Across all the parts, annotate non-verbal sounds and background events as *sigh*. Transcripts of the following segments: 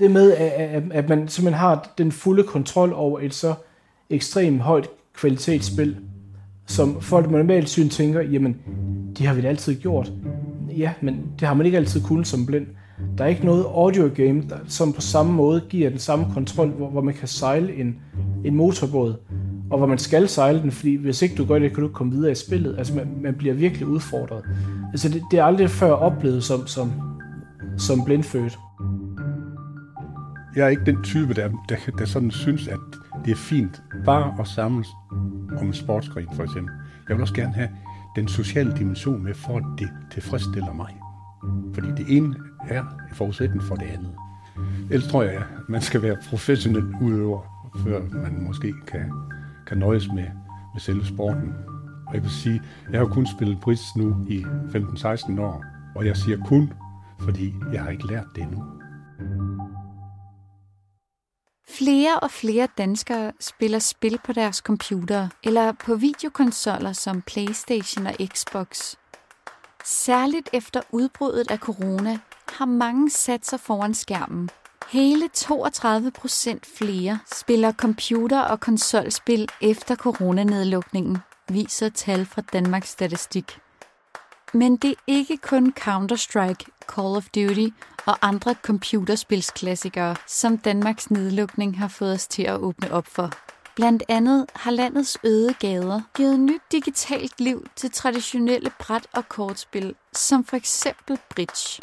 Det med, at, at man simpelthen har den fulde kontrol over et så ekstremt højt kvalitetsspil, som folk med normalt syn tænker, jamen, det har vi da altid gjort. Ja, men det har man ikke altid kunnet som blind. Der er ikke noget audio game, der, som på samme måde giver den samme kontrol, hvor, hvor man kan sejle en, en motorbåd, og hvor man skal sejle den, fordi hvis ikke du gør det, kan du ikke komme videre i spillet. Altså man, man bliver virkelig udfordret. Altså det, det er aldrig før oplevet som, som, som blindfødt. Jeg er ikke den type, der, der, der sådan synes, at det er fint bare at samles om en sportsgren for eksempel. Jeg vil også gerne have den sociale dimension med, for at det tilfredsstiller mig. Fordi det ene er en forudsætning for det andet. Ellers tror jeg, at man skal være professionel udøver, før man måske kan, kan nøjes med, med selve sporten. Og jeg vil sige, jeg har kun spillet bridge nu i 15-16 år, og jeg siger kun, fordi jeg har ikke lært det endnu. Flere og flere danskere spiller spil på deres computer eller på videokonsoller som PlayStation og Xbox. Særligt efter udbruddet af corona har mange sat sig foran skærmen. Hele 32 procent flere spiller computer- og konsolspil efter coronanedlukningen, viser tal fra Danmarks Statistik. Men det er ikke kun Counter-Strike, Call of Duty og andre computerspilsklassikere, som Danmarks nedlukning har fået os til at åbne op for. Blandt andet har landets øde gader givet nyt digitalt liv til traditionelle bræt- og kortspil, som for eksempel bridge.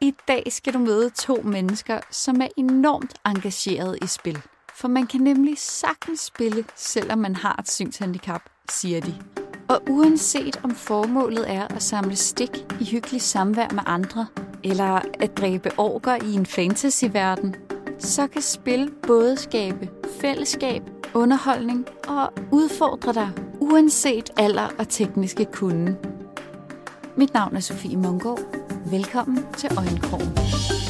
I dag skal du møde to mennesker, som er enormt engageret i spil. For man kan nemlig sagtens spille, selvom man har et synshandicap, siger de. Og uanset om formålet er at samle stik i hyggelig samvær med andre, eller at dræbe orker i en fantasyverden, så kan spil både skabe fællesskab, underholdning og udfordre dig, uanset alder og tekniske kunde. Mit navn er Sofie Mungård. Velkommen til Øjenkrogen.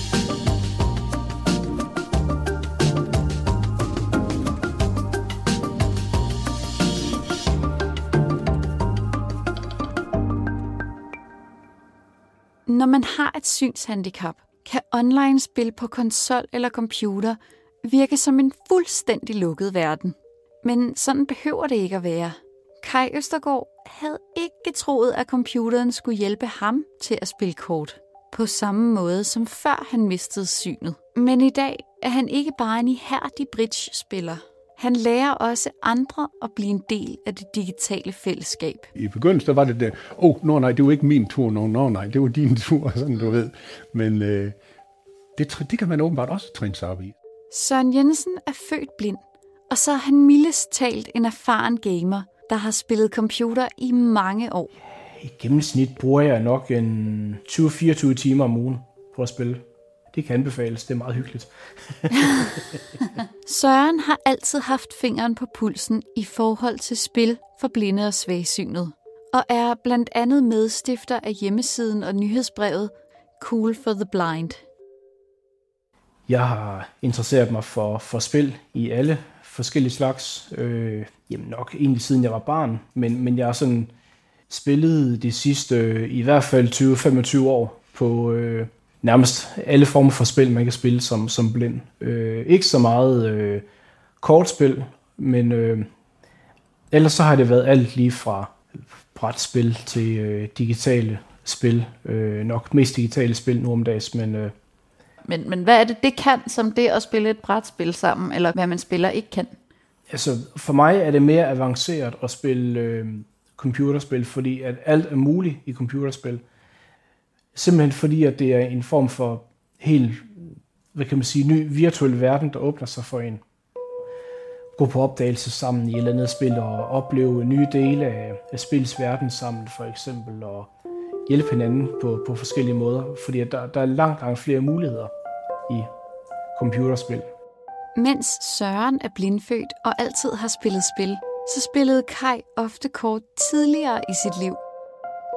Når man har et synshandicap, kan online-spil på konsol eller computer virke som en fuldstændig lukket verden. Men sådan behøver det ikke at være. Kai Østergaard havde ikke troet, at computeren skulle hjælpe ham til at spille kort. På samme måde som før han mistede synet. Men i dag er han ikke bare en ihærdig bridge-spiller. Han lærer også andre at blive en del af det digitale fællesskab. I begyndelsen var det der, åh, oh, no, nej, det var ikke min tur, no, no, nej, det var din *laughs* tur, sådan du ved. Men øh, det, det kan man åbenbart også træne sig op i. Søren Jensen er født blind, og så er han mildest talt en erfaren gamer, der har spillet computer i mange år. I gennemsnit bruger jeg nok en 20-24 timer om ugen på at spille. Det kan anbefales, det er meget hyggeligt. *laughs* Søren har altid haft fingeren på pulsen i forhold til spil for blinde og svagsynet, og er blandt andet medstifter af hjemmesiden og nyhedsbrevet Cool for the Blind. Jeg har interesseret mig for, for spil i alle forskellige slags. Øh, jamen nok egentlig siden jeg var barn, men, men jeg har sådan spillet de sidste øh, i hvert fald 20-25 år på øh, nærmest alle former for spil, man kan spille som, som blind. Øh, ikke så meget øh, kortspil, men øh, ellers så har det været alt lige fra brætspil til øh, digitale spil. Øh, nok mest digitale spil nu om dags, men... Øh, men, men hvad er det, det kan, som det at spille et brætspil sammen, eller hvad man spiller ikke kan? Altså, for mig er det mere avanceret at spille øh, computerspil, fordi at alt er muligt i computerspil. Simpelthen fordi, at det er en form for helt, hvad kan man sige, ny virtuel verden, der åbner sig for en. Gå på opdagelse sammen i et eller andet spil og opleve nye dele af, af spillets verden sammen, for eksempel, og hjælpe hinanden på, på forskellige måder, fordi at der, der er langt, langt flere muligheder i computerspil. Mens Søren er blindfødt og altid har spillet spil, så spillede Kai ofte kort tidligere i sit liv.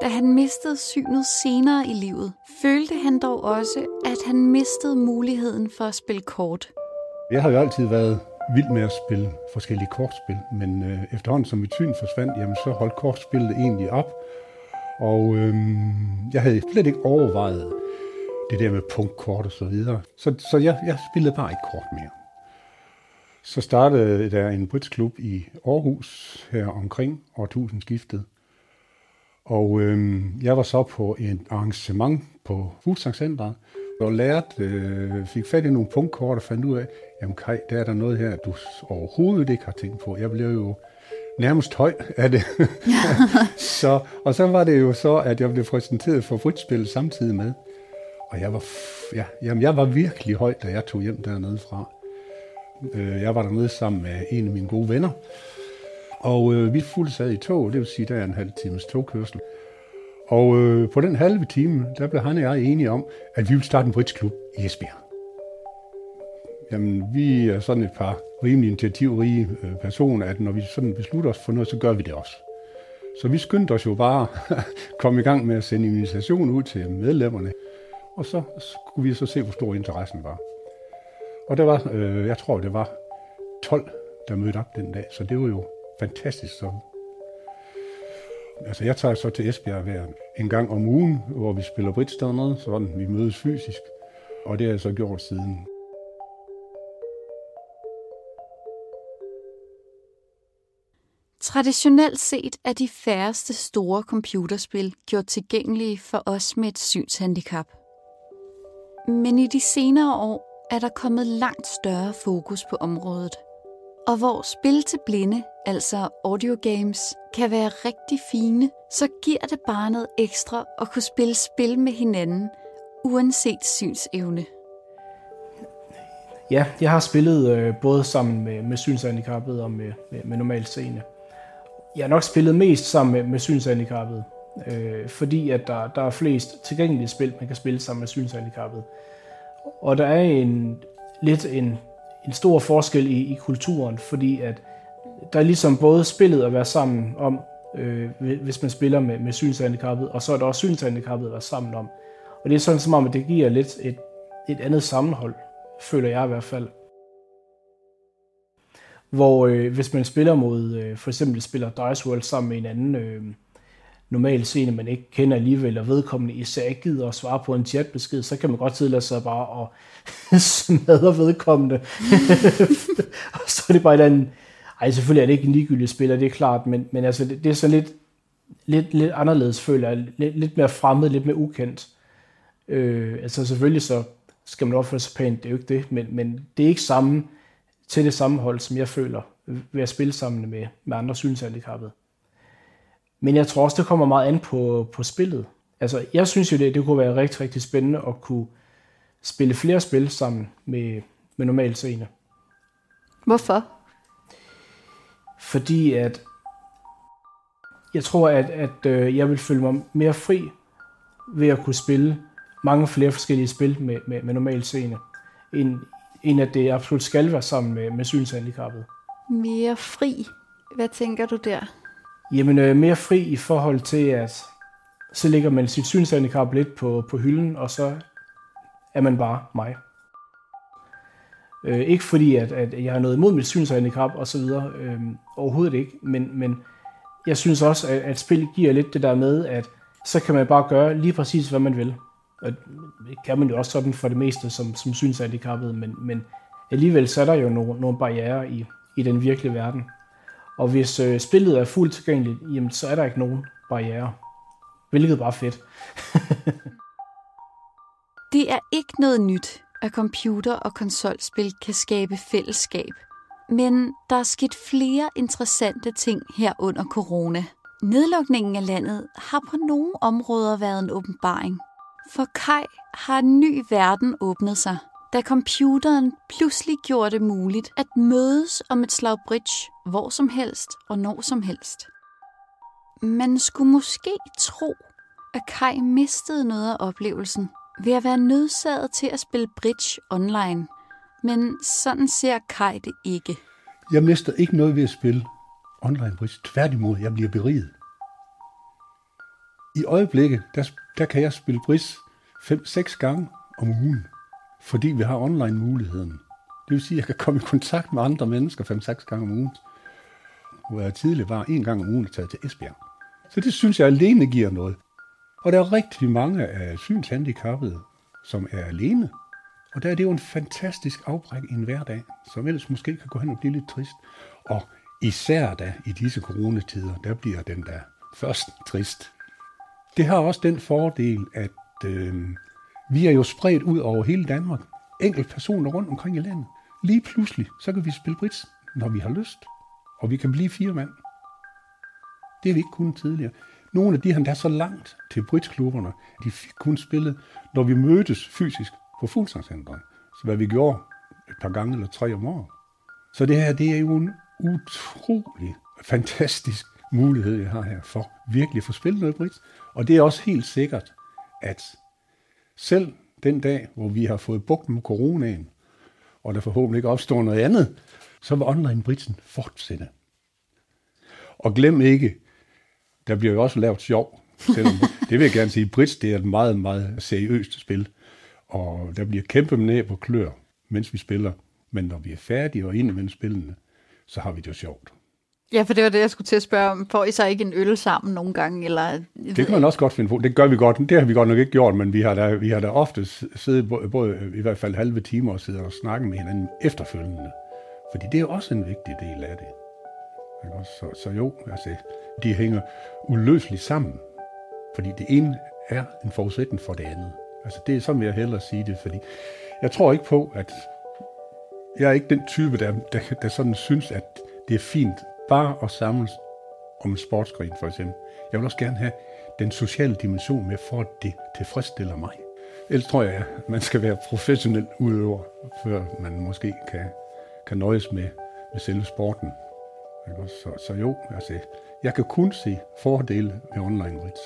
Da han mistede synet senere i livet, følte han dog også, at han mistede muligheden for at spille kort. Jeg har jo altid været vild med at spille forskellige kortspil, men øh, efterhånden som mit syn forsvandt, jamen, så holdt kortspillet egentlig op. Og øh, jeg havde slet ikke overvejet det der med punktkort og så videre. Så, så jeg, jeg spillede bare ikke kort mere. Så startede der en britsklub i Aarhus her omkring årtusindskiftet. Og øh, jeg var så på et arrangement på Fuglsangcenteret, og lærte, øh, fik fat i nogle punktkort og fandt ud af, jamen Kai, der er der noget her, du overhovedet ikke har tænkt på. Jeg blev jo nærmest høj af det. *laughs* så, og så var det jo så, at jeg blev præsenteret for fritspil samtidig med. Og jeg var, ja, jamen, jeg var virkelig høj, da jeg tog hjem dernede fra. Øh, jeg var dernede sammen med en af mine gode venner. Og øh, vi fulgte sad i tog, det vil sige, der er en halv times togkørsel. Og øh, på den halve time, der blev han og jeg enige om, at vi ville starte en bridgeklub i Esbjerg. Jamen, vi er sådan et par rimelig initiativrige øh, personer, at når vi sådan beslutter os for noget, så gør vi det også. Så vi skyndte os jo bare at *laughs* komme i gang med at sende invitation ud til medlemmerne. Og så skulle vi så se, hvor stor interessen var. Og der var, øh, jeg tror, det var 12, der mødte op den dag, så det var jo fantastisk. som. altså, jeg tager så til Esbjerg hver en gang om ugen, hvor vi spiller bridge dernede, sådan vi mødes fysisk. Og det har jeg så gjort siden. Traditionelt set er de færreste store computerspil gjort tilgængelige for os med et synshandicap. Men i de senere år er der kommet langt større fokus på området. Og hvor spil til blinde, altså audio games, kan være rigtig fine, så giver det bare noget ekstra at kunne spille spil med hinanden, uanset synsevne. Ja, jeg har spillet øh, både sammen med, med synshandicappet og med, med, med normalt scene. Jeg har nok spillet mest sammen med, med synshandicappet, øh, fordi at der, der er flest tilgængelige spil, man kan spille sammen med synshandicappet. Og der er en lidt en, en stor forskel i, i kulturen, fordi at der er ligesom både spillet at være sammen om, øh, hvis man spiller med, med synshandicappet, og så er der også synshandicappet at være sammen om. Og det er sådan som om, at det giver lidt et, et andet sammenhold, føler jeg i hvert fald. Hvor øh, hvis man spiller mod, øh, for eksempel spiller Dice World sammen med en anden øh, normal scene, man ikke kender alligevel, og vedkommende især ikke gider at svare på en chatbesked, så kan man godt tillade sig bare og *laughs* smadre vedkommende. *laughs* og så er det bare en ej, selvfølgelig er det ikke en ligegyldig spiller, det er klart, men, men altså, det, det er så lidt, lidt, lidt anderledes, føler jeg. Lidt, lidt mere fremmed, lidt mere ukendt. Øh, altså selvfølgelig så skal man opføre sig pænt, det er jo ikke det, men, men det er ikke samme til det sammenhold, som jeg føler ved at spille sammen med, med andre synshandicappede. Men jeg tror også, det kommer meget an på, på spillet. Altså, jeg synes jo, det, det kunne være rigtig, rigtig spændende at kunne spille flere spil sammen med, med normal scene. Hvorfor? Fordi at jeg tror, at, at øh, jeg vil føle mig mere fri ved at kunne spille mange flere forskellige spil med, med, med normal scene, end, end at det absolut skal være sammen med, med synshandicappet. Mere fri? Hvad tænker du der? Jamen, øh, mere fri i forhold til, at så lægger man sit synshandicap lidt på, på hylden, og så er man bare mig. Øh, ikke fordi, at, at jeg har noget imod mit synshandicap og så videre, øh, overhovedet ikke, men, men jeg synes også, at, at spil giver lidt det der med, at så kan man bare gøre lige præcis, hvad man vil. Og det kan man jo også sådan for det meste som, som synshandicappet, men, men alligevel så er der jo nogle, nogle barriere i, i den virkelige verden. Og hvis øh, spillet er fuldt tilgængeligt, jamen, så er der ikke nogen barriere. Hvilket er bare fedt. *laughs* det er ikke noget nyt, at computer- og konsolspil kan skabe fællesskab. Men der er sket flere interessante ting her under corona. Nedlukningen af landet har på nogle områder været en åbenbaring. For Kai har en ny verden åbnet sig, da computeren pludselig gjorde det muligt at mødes om et slag bridge hvor som helst og når som helst. Man skulle måske tro, at Kai mistede noget af oplevelsen ved at være nødsaget til at spille bridge online. Men sådan ser Kai det ikke. Jeg mister ikke noget ved at spille online bridge. Tværtimod, jeg bliver beriget. I øjeblikket, der, der kan jeg spille bridge 5-6 gange om ugen, fordi vi har online muligheden. Det vil sige, at jeg kan komme i kontakt med andre mennesker 5-6 gange om ugen, hvor jeg tidligere var en gang om ugen taget til Esbjerg. Så det synes jeg alene giver noget. Og der er rigtig mange af synshandicappede, som er alene. Og der er det jo en fantastisk afbræk i en hverdag, som ellers måske kan gå hen og blive lidt trist. Og især da i disse coronatider, der bliver den der først trist. Det har også den fordel, at øh, vi er jo spredt ud over hele Danmark. Enkelt personer rundt omkring i landet. Lige pludselig, så kan vi spille brits, når vi har lyst. Og vi kan blive fire mand. Det har vi ikke kunnet tidligere. Nogle af de han der så langt til bridgeklubberne, de fik kun spillet, når vi mødtes fysisk på fuldsangscentret. Så hvad vi gjorde et par gange eller tre om året. Så det her, det er jo en utrolig fantastisk mulighed, jeg har her for virkelig at få spillet noget bridge. Og det er også helt sikkert, at selv den dag, hvor vi har fået bugt med coronaen, og der forhåbentlig ikke opstår noget andet, så vil online britsen fortsætte. Og glem ikke, der bliver jo også lavet sjov. Selvom, *laughs* det vil jeg gerne sige, bridge det er et meget, meget seriøst spil. Og der bliver kæmpe næb og klør, mens vi spiller. Men når vi er færdige og ind imellem spillene, så har vi det jo sjovt. Ja, for det var det, jeg skulle til at spørge om. Får I så ikke en øl sammen nogle gange? Eller, det kan man også godt finde på. Det gør vi godt. Det har vi godt nok ikke gjort, men vi har da, vi har da ofte siddet både, i hvert fald halve timer og siddet og snakket med hinanden efterfølgende. Fordi det er også en vigtig del af det. Så, så jo, altså, de hænger uløseligt sammen. Fordi det ene er en forudsætning for det andet. Altså det er sådan, vil jeg hellere sige det, fordi jeg tror ikke på, at jeg er ikke den type, der, der, der sådan synes, at det er fint bare at samles om en sportsgren for eksempel. Jeg vil også gerne have den sociale dimension med, for at det tilfredsstiller mig. Ellers tror jeg, at man skal være professionel udøver, før man måske kan, kan nøjes med, med selve sporten. Så, så jo, altså, jeg kan kun se fordele ved online rits.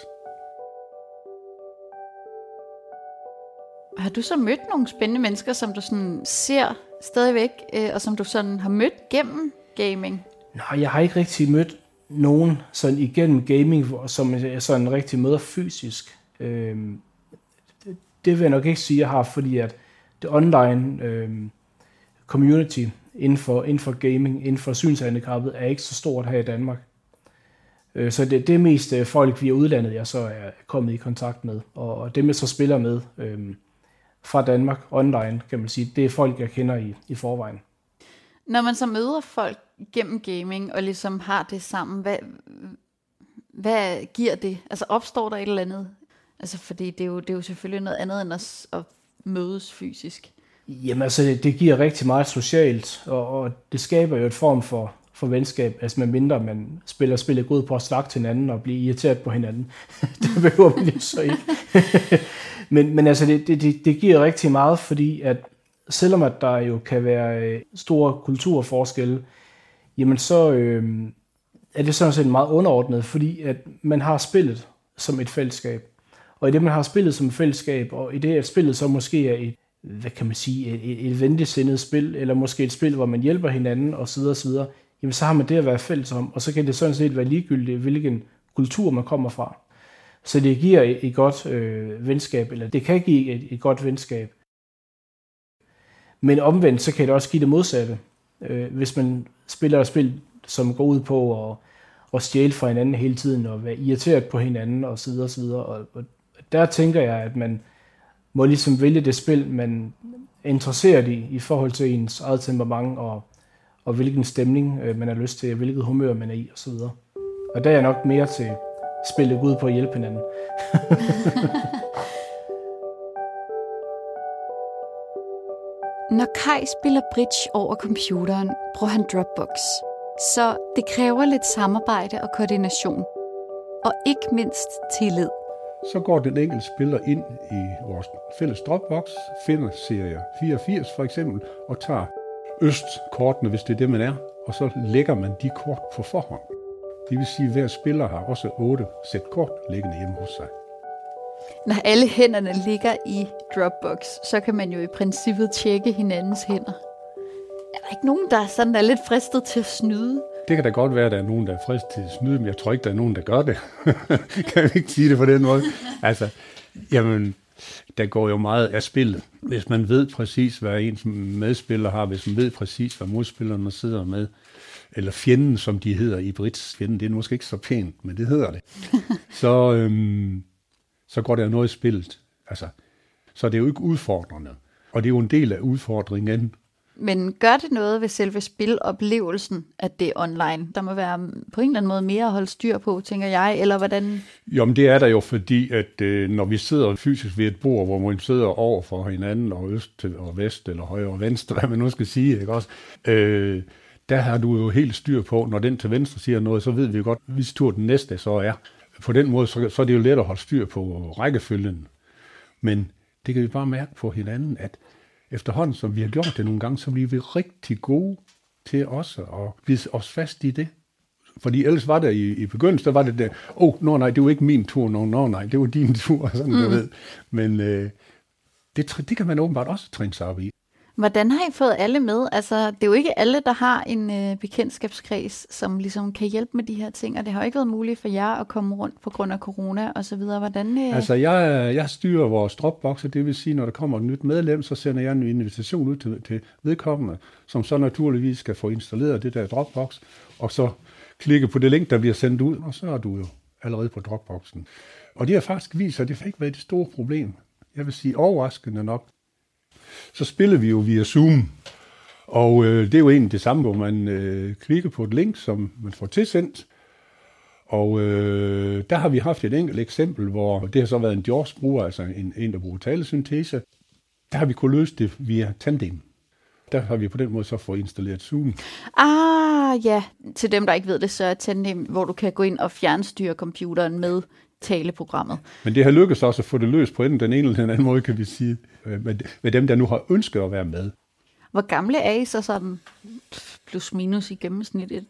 Har du så mødt nogle spændende mennesker, som du sådan ser stadigvæk, øh, og som du sådan har mødt gennem gaming? Nej, jeg har ikke rigtig mødt nogen sådan igennem gaming, som jeg sådan rigtig møder fysisk. Øh, det, det vil jeg nok ikke sige, jeg har, fordi at det online øh, community inden for, inden for gaming, inden for synshandicappet, er ikke så stort her i Danmark. Øh, så det, det er mest øh, folk via udlandet, jeg så er kommet i kontakt med. Og dem, jeg så spiller med øhm, fra Danmark online, kan man sige, det er folk, jeg kender i, i forvejen. Når man så møder folk gennem gaming, og ligesom har det sammen, hvad, hvad giver det? Altså opstår der et eller andet? Altså fordi det er jo, det er jo selvfølgelig noget andet end at, at mødes fysisk. Jamen altså, det, giver rigtig meget socialt, og, og det skaber jo et form for, for venskab, altså med mindre man spiller spillet god på at snakke til hinanden og blive irriteret på hinanden. *laughs* det behøver man jo så ikke. *laughs* men, men altså, det, det, det giver rigtig meget, fordi at selvom at der jo kan være øh, store kulturforskelle, jamen så øh, er det sådan set meget underordnet, fordi at man har spillet som et fællesskab. Og i det, man har spillet som et fællesskab, og i det, at spillet så måske er et, hvad kan man sige, et, et, et venligsindet spil, eller måske et spil, hvor man hjælper hinanden, og så videre, og jamen så har man det at være fælles om, og så kan det sådan set være ligegyldigt, hvilken kultur man kommer fra. Så det giver et, et godt øh, venskab, eller det kan give et, et godt venskab. Men omvendt, så kan det også give det modsatte. Øh, hvis man spiller et spil, som går ud på at, at stjæle fra hinanden hele tiden, og være irriteret på hinanden, og så videre, og så. Og, og der tænker jeg, at man må ligesom vælge det spil, man interesseret i, i forhold til ens eget temperament, og, og hvilken stemning øh, man har lyst til, hvilket humør man er i, og så videre. Og der er jeg nok mere til spillet ud på at hjælpe hinanden. *laughs* Når Kai spiller bridge over computeren, bruger han Dropbox. Så det kræver lidt samarbejde og koordination. Og ikke mindst tillid. Så går den enkelte spiller ind i vores fælles Dropbox, finder serie 84 for eksempel, og tager østkortene, hvis det er det, man er, og så lægger man de kort på forhånd. Det vil sige, at hver spiller har også otte sæt kort liggende hjemme hos sig. Når alle hænderne ligger i Dropbox, så kan man jo i princippet tjekke hinandens hænder. Er der ikke nogen, der sådan er lidt fristet til at snyde? Det kan da godt være, at der er nogen, der er fristet til at snyde, men jeg tror ikke, der er nogen, der gør det. *laughs* kan vi ikke sige det på den måde? Altså, jamen, der går jo meget af spillet. Hvis man ved præcis, hvad ens medspiller har, hvis man ved præcis, hvad modspillerne sidder med, eller fjenden, som de hedder i Brits fjenden, det er måske ikke så pænt, men det hedder det. *laughs* Så, øhm, så går der noget i spillet. Altså, Så det er jo ikke udfordrende. Og det er jo en del af udfordringen. Men gør det noget ved selve spiloplevelsen, at det er online? Der må være mm, på en eller anden måde mere at holde styr på, tænker jeg, eller hvordan? Jo, men det er der jo, fordi at øh, når vi sidder fysisk ved et bord, hvor man sidder over for hinanden, og øst og vest, eller højre og venstre, *laughs* hvad man nu skal sige, ikke også? Øh, der har du jo helt styr på, når den til venstre siger noget, så ved vi godt, hvis tur den næste så er. På den måde, så, så er det jo let at holde styr på rækkefølgen. Men det kan vi bare mærke på hinanden, at efterhånden, som vi har gjort det nogle gange, så bliver vi rigtig gode til også at bide os fast i det. Fordi ellers var det i, i begyndelsen, der var det der, åh, oh, nå nej, det var ikke min tur, nå, nå nej, det var din tur, *laughs* sådan mm. du ved. Men øh, det, det kan man åbenbart også træne sig op i. Hvordan har I fået alle med? Altså, det er jo ikke alle, der har en øh, bekendtskabskreds, som ligesom kan hjælpe med de her ting, og det har jo ikke været muligt for jer at komme rundt på grund af corona og så videre. Hvordan, øh... Altså, jeg, jeg styrer vores Dropbox, det vil sige, når der kommer et nyt medlem, så sender jeg en invitation ud til, til vedkommende, som så naturligvis skal få installeret det der Dropbox, og så klikke på det link, der bliver sendt ud, og så er du jo allerede på Dropboxen. Og det har faktisk vist sig, at det har ikke været det store problem. Jeg vil sige overraskende nok, så spiller vi jo via Zoom. Og øh, det er jo egentlig det samme, hvor man øh, klikker på et link, som man får tilsendt. Og øh, der har vi haft et enkelt eksempel, hvor det har så været en JAWS-bruger, altså en, en, der bruger talesyntese. Der har vi kunnet løse det via Tandem. Der har vi på den måde så fået installeret Zoom. Ah, ja. Til dem, der ikke ved det, så er Tandem, hvor du kan gå ind og fjernstyre computeren med taleprogrammet. Men det har lykkedes også at få det løst på enten den ene eller den anden måde, kan vi sige, øh, med, med dem, der nu har ønsket at være med. Hvor gamle er I så sådan plus minus i gennemsnittet?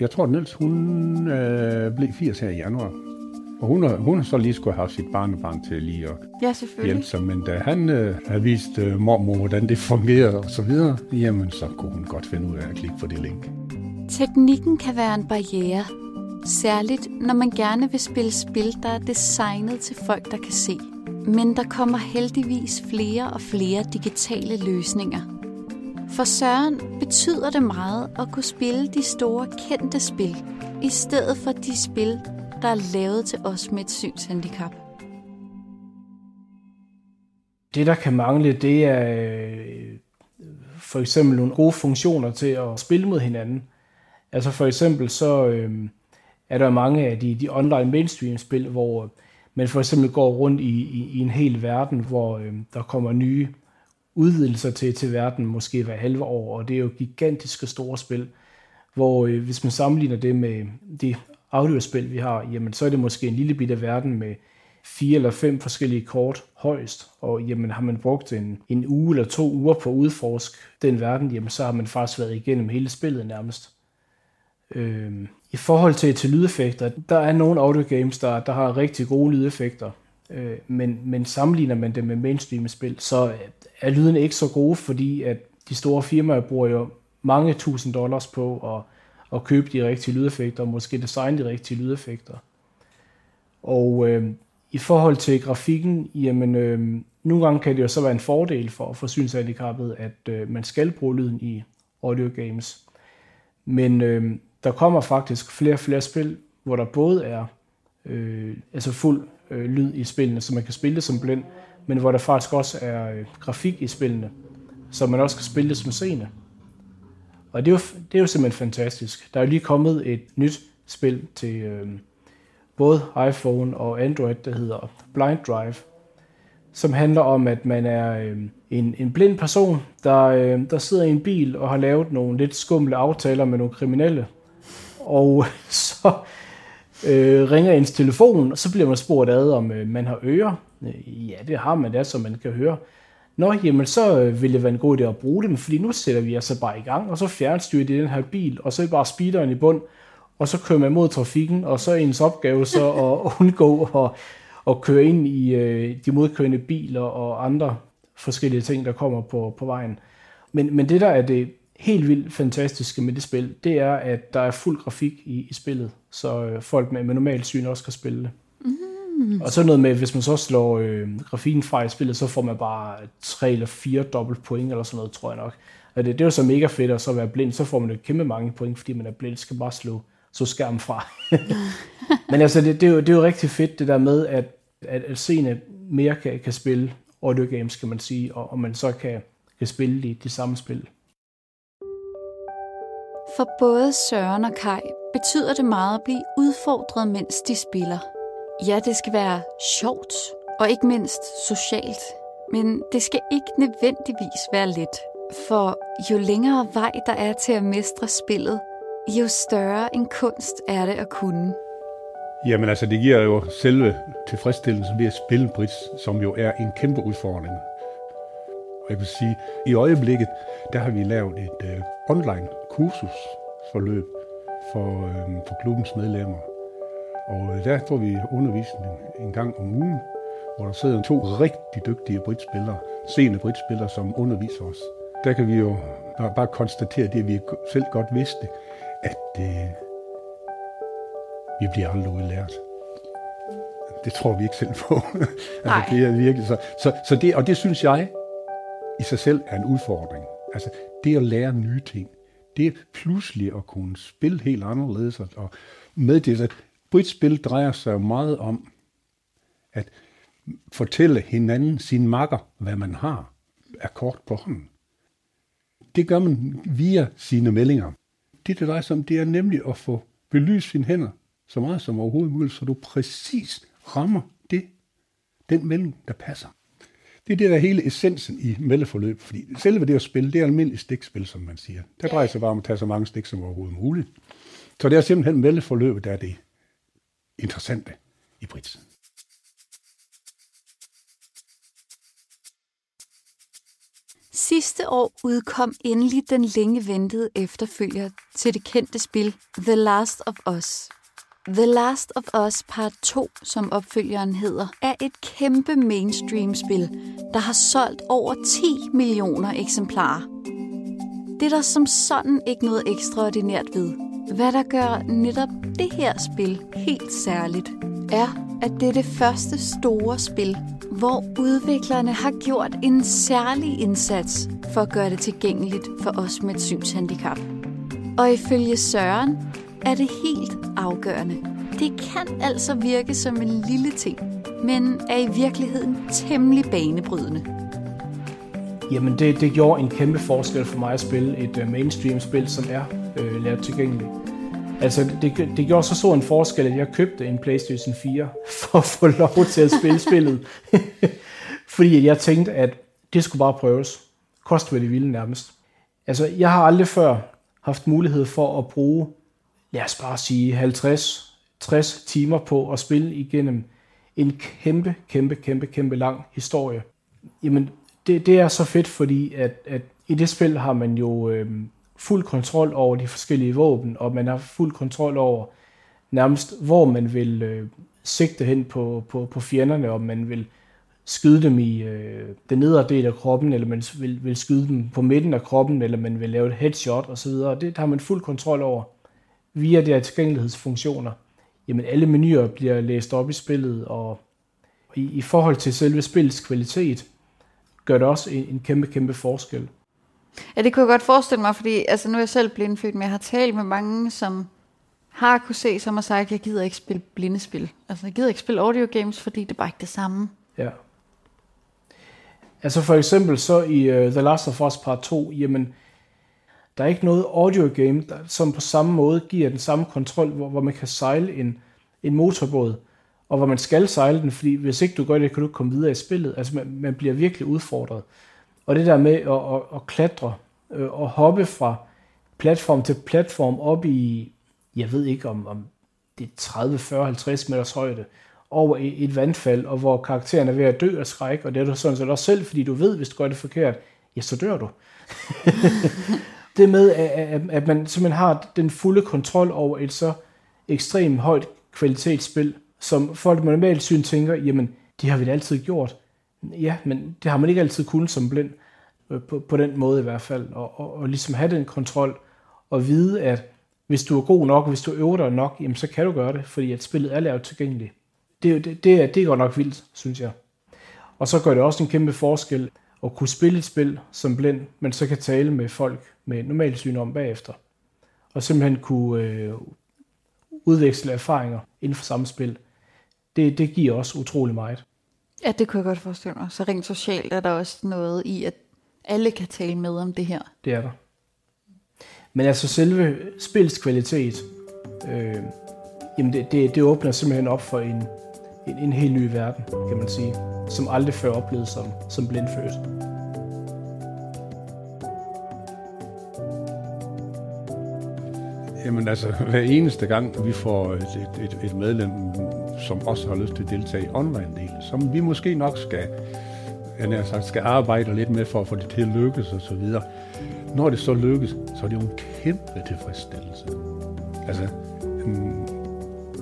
Jeg tror, at Niels, hun øh, blev 80 her i januar. Og hun har, hun har så lige skulle have sit barnebarn til lige at ja, hjælpe sig. Men da han øh, har vist øh, mormor, hvordan det fungerer og så videre, jamen så kunne hun godt finde ud af at klikke på det link. Teknikken kan være en barriere, Særligt når man gerne vil spille spil, der er designet til folk, der kan se. Men der kommer heldigvis flere og flere digitale løsninger. For Søren betyder det meget at kunne spille de store kendte spil, i stedet for de spil, der er lavet til os med et synshandicap. Det, der kan mangle, det er øh, for eksempel nogle gode funktioner til at spille mod hinanden. Altså for eksempel så, øh, er der mange af de, de online mainstream-spil, hvor øh, man for eksempel går rundt i, i, i en hel verden, hvor øh, der kommer nye udvidelser til, til verden, måske hver halve år, og det er jo gigantiske store spil, hvor øh, hvis man sammenligner det med det audiospil, vi har, jamen så er det måske en lille bitte verden med fire eller fem forskellige kort højst, og jamen har man brugt en, en uge eller to uger på at udforske den verden, jamen så har man faktisk været igennem hele spillet nærmest. Øh, i forhold til, til lydeffekter, der er nogle audiogames, der, der har rigtig gode lydeffekter, øh, men, men sammenligner man det med mainstream-spil, så er lyden ikke så god, fordi at de store firmaer bruger jo mange tusind dollars på at, at købe de rigtige lydeffekter, og måske designe de rigtige lydeffekter. Og øh, i forhold til grafikken, jamen øh, nogle gange kan det jo så være en fordel for, for synshandicappet, at øh, man skal bruge lyden i audio games. Men øh, der kommer faktisk flere og flere spil, hvor der både er øh, altså fuld øh, lyd i spillene, så man kan spille det som blind, men hvor der faktisk også er øh, grafik i spillene, så man også kan spille det som scene. Og det er, jo, det er jo simpelthen fantastisk. Der er lige kommet et nyt spil til øh, både iPhone og Android, der hedder Blind Drive, som handler om, at man er øh, en, en blind person, der, øh, der sidder i en bil og har lavet nogle lidt skumle aftaler med nogle kriminelle, og *laughs* så øh, ringer ens telefon, og så bliver man spurgt ad, om øh, man har ører. Øh, ja, det har man da, så man kan høre. Nå, jamen så øh, vil det være en god idé at bruge dem, fordi nu sætter vi altså bare i gang, og så fjernstyrer de den her bil, og så er bare speederen i bund, og så kører man mod trafikken, og så er ens opgave så *laughs* at undgå at, at køre ind i øh, de modkørende biler og andre forskellige ting, der kommer på, på vejen. Men, men det der er det helt vildt fantastiske med det spil, det er, at der er fuld grafik i, i spillet, så øh, folk med, med normalt syn også kan spille det. Mm. Og så noget med, hvis man så slår øh, grafikken fra i spillet, så får man bare tre eller fire dobbelt point, eller sådan noget, tror jeg nok. Og det, det er jo så mega fedt at så være blind, så får man jo kæmpe mange point, fordi man er blind, skal bare slå, så skærmen fra. *laughs* Men altså, det, det, er jo, det er jo rigtig fedt, det der med, at, at, at seende mere kan, kan spille audio games, kan man sige, og, og man så kan, kan spille de, de samme spil. For både Søren og Kai betyder det meget at blive udfordret, mens de spiller. Ja, det skal være sjovt, og ikke mindst socialt. Men det skal ikke nødvendigvis være let. For jo længere vej der er til at mestre spillet, jo større en kunst er det at kunne. Jamen altså, det giver jo selve tilfredsstillelsen ved at spille Brits, som jo er en kæmpe udfordring. Og jeg vil sige, i øjeblikket, der har vi lavet et uh, online kursusforløb for, uh, for klubbens medlemmer. Og uh, der får vi undervisning en gang om ugen, hvor der sidder to rigtig dygtige bridgespillere, seende bridgespillere, som underviser os. Der kan vi jo bare, bare konstatere det, vi selv godt vidste, at uh, vi bliver aldrig udlært. Det tror vi ikke selv på. *laughs* altså, det er virkelig så. så, så det, og det synes jeg i sig selv er en udfordring. Altså det at lære nye ting, det er pludselig at kunne spille helt anderledes. Og med det, at bridgespil drejer sig meget om at fortælle hinanden, sin makker, hvad man har af kort på hånden. Det gør man via sine meldinger. Det, det drejer sig om, det er nemlig at få belyst sine hænder så meget som overhovedet muligt, så du præcis rammer det, den melding, der passer. Det er det, der er hele essensen i meldeforløb, fordi selve det at spille, det er almindeligt stikspil, som man siger. Der drejer sig bare om at tage så mange stik som overhovedet muligt. Så det er simpelthen meldeforløbet, der er det interessante i Brits. Sidste år udkom endelig den længe ventede efterfølger til det kendte spil The Last of Us. The Last of Us Part 2, som opfølgeren hedder, er et kæmpe mainstream-spil, der har solgt over 10 millioner eksemplarer. Det er der som sådan ikke noget ekstraordinært ved. Hvad der gør netop det her spil helt særligt, er, at det er det første store spil, hvor udviklerne har gjort en særlig indsats for at gøre det tilgængeligt for os med et synshandicap. Og ifølge Søren er det helt afgørende. Det kan altså virke som en lille ting, men er i virkeligheden temmelig banebrydende. Jamen, det, det gjorde en kæmpe forskel for mig at spille et øh, mainstream-spil, som er øh, lavet tilgængeligt. Altså, det, det gjorde så stor en forskel, at jeg købte en PlayStation 4 *laughs* for at få lov til at spille spillet. *laughs* Fordi jeg tænkte, at det skulle bare prøves. Kost hvad det ville nærmest. Altså, jeg har aldrig før haft mulighed for at bruge lad os bare sige 50-60 timer på at spille igennem en kæmpe, kæmpe, kæmpe, kæmpe lang historie. Jamen, det, det er så fedt, fordi at, at i det spil har man jo øh, fuld kontrol over de forskellige våben, og man har fuld kontrol over nærmest, hvor man vil øh, sigte hen på, på, på fjenderne, om man vil skyde dem i øh, den nedre del af kroppen, eller man vil, vil skyde dem på midten af kroppen, eller man vil lave et headshot osv. Det har man fuld kontrol over via de her tilgængelighedsfunktioner, jamen alle menuer bliver læst op i spillet, og i, i forhold til selve spillets kvalitet, gør det også en, en kæmpe, kæmpe forskel. Ja, det kunne jeg godt forestille mig, fordi altså, nu er jeg selv blindfødt, men jeg har talt med mange, som har kunne se, som har sagt, at jeg gider ikke spille blindespil. Altså, jeg gider ikke spille audio games, fordi det er bare ikke det samme. Ja. Altså for eksempel så i uh, The Last of Us Part 2, jamen, der er ikke noget audio game, der, som på samme måde giver den samme kontrol, hvor, hvor man kan sejle en, en motorbåd, og hvor man skal sejle den, fordi hvis ikke du gør det, kan du ikke komme videre i spillet. Altså man, man bliver virkelig udfordret. Og det der med at, at, at klatre øh, og hoppe fra platform til platform op i, jeg ved ikke om, om det er 30, 40, 50 meters højde, over et, et vandfald, og hvor karakteren er ved at dø af skræk, og det er du sådan set også selv, fordi du ved, hvis du gør det forkert, ja, så dør du. *laughs* det med, at, at man simpelthen har den fulde kontrol over et så ekstremt højt kvalitetsspil, som folk med normalt syn tænker, jamen, det har vi da altid gjort. Ja, men det har man ikke altid kunnet som blind, øh, på, på den måde i hvert fald, og, og, og ligesom have den kontrol, og vide, at hvis du er god nok, hvis du øver dig nok, jamen så kan du gøre det, fordi at spillet er lavet tilgængeligt. Det, det, det, er, det er godt nok vildt, synes jeg. Og så gør det også en kæmpe forskel, at kunne spille et spil som blind, men så kan tale med folk med normalt syn om bagefter. Og simpelthen kunne øh, udveksle erfaringer inden for samme spil. Det, det giver også utrolig meget. Ja, det kunne jeg godt forestille mig. Så rent socialt er der også noget i, at alle kan tale med om det her. Det er der. Men altså selve spils kvalitet, øh, jamen det, det, det åbner simpelthen op for en, en, en helt ny verden, kan man sige, som aldrig før oplevet som, som blindfødt. Jamen altså, hver eneste gang vi får et, et, et medlem, som også har lyst til at deltage i online-delen, som vi måske nok skal, jeg sagt, skal arbejde lidt med for at få det til at lykkes og så videre. Når det så lykkes, så er det jo en kæmpe tilfredsstillelse. Altså,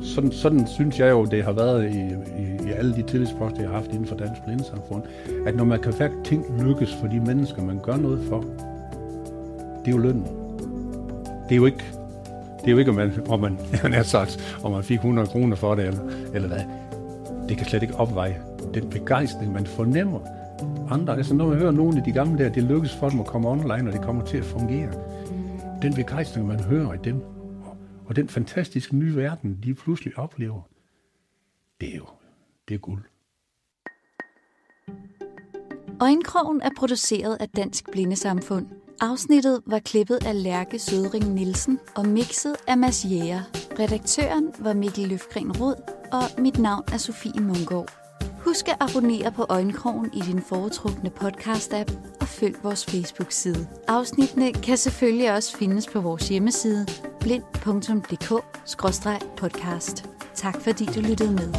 sådan, sådan synes jeg jo, det har været i, i, i alle de tillidsposter, jeg har haft inden for Dansk Blindesamfund, at når man kan faktisk ting lykkes for de mennesker, man gør noget for, det er jo lønnen. Det er jo ikke, det er jo ikke, om man, om man, *laughs* er sagt, om man fik 100 kroner for det, eller, eller hvad. Det kan slet ikke opveje den begejstring, man fornemmer. Andre, altså når man hører nogle af de gamle der, det lykkes for dem at komme online, og det kommer til at fungere. Den begejstring, man hører i dem, og den fantastiske nye verden, de pludselig oplever, det er jo det er guld. Øjenkrogen er produceret af Dansk Blindesamfund. Afsnittet var klippet af Lærke Sødring Nielsen og mixet af Mads Jæger. Redaktøren var Mikkel Løfgren Rod, og mit navn er Sofie Mungård. Husk at abonnere på Øjenkrogen i din foretrukne podcast-app og følg vores Facebook-side. Afsnittene kan selvfølgelig også findes på vores hjemmeside blind.dk-podcast. Tak fordi du lyttede med.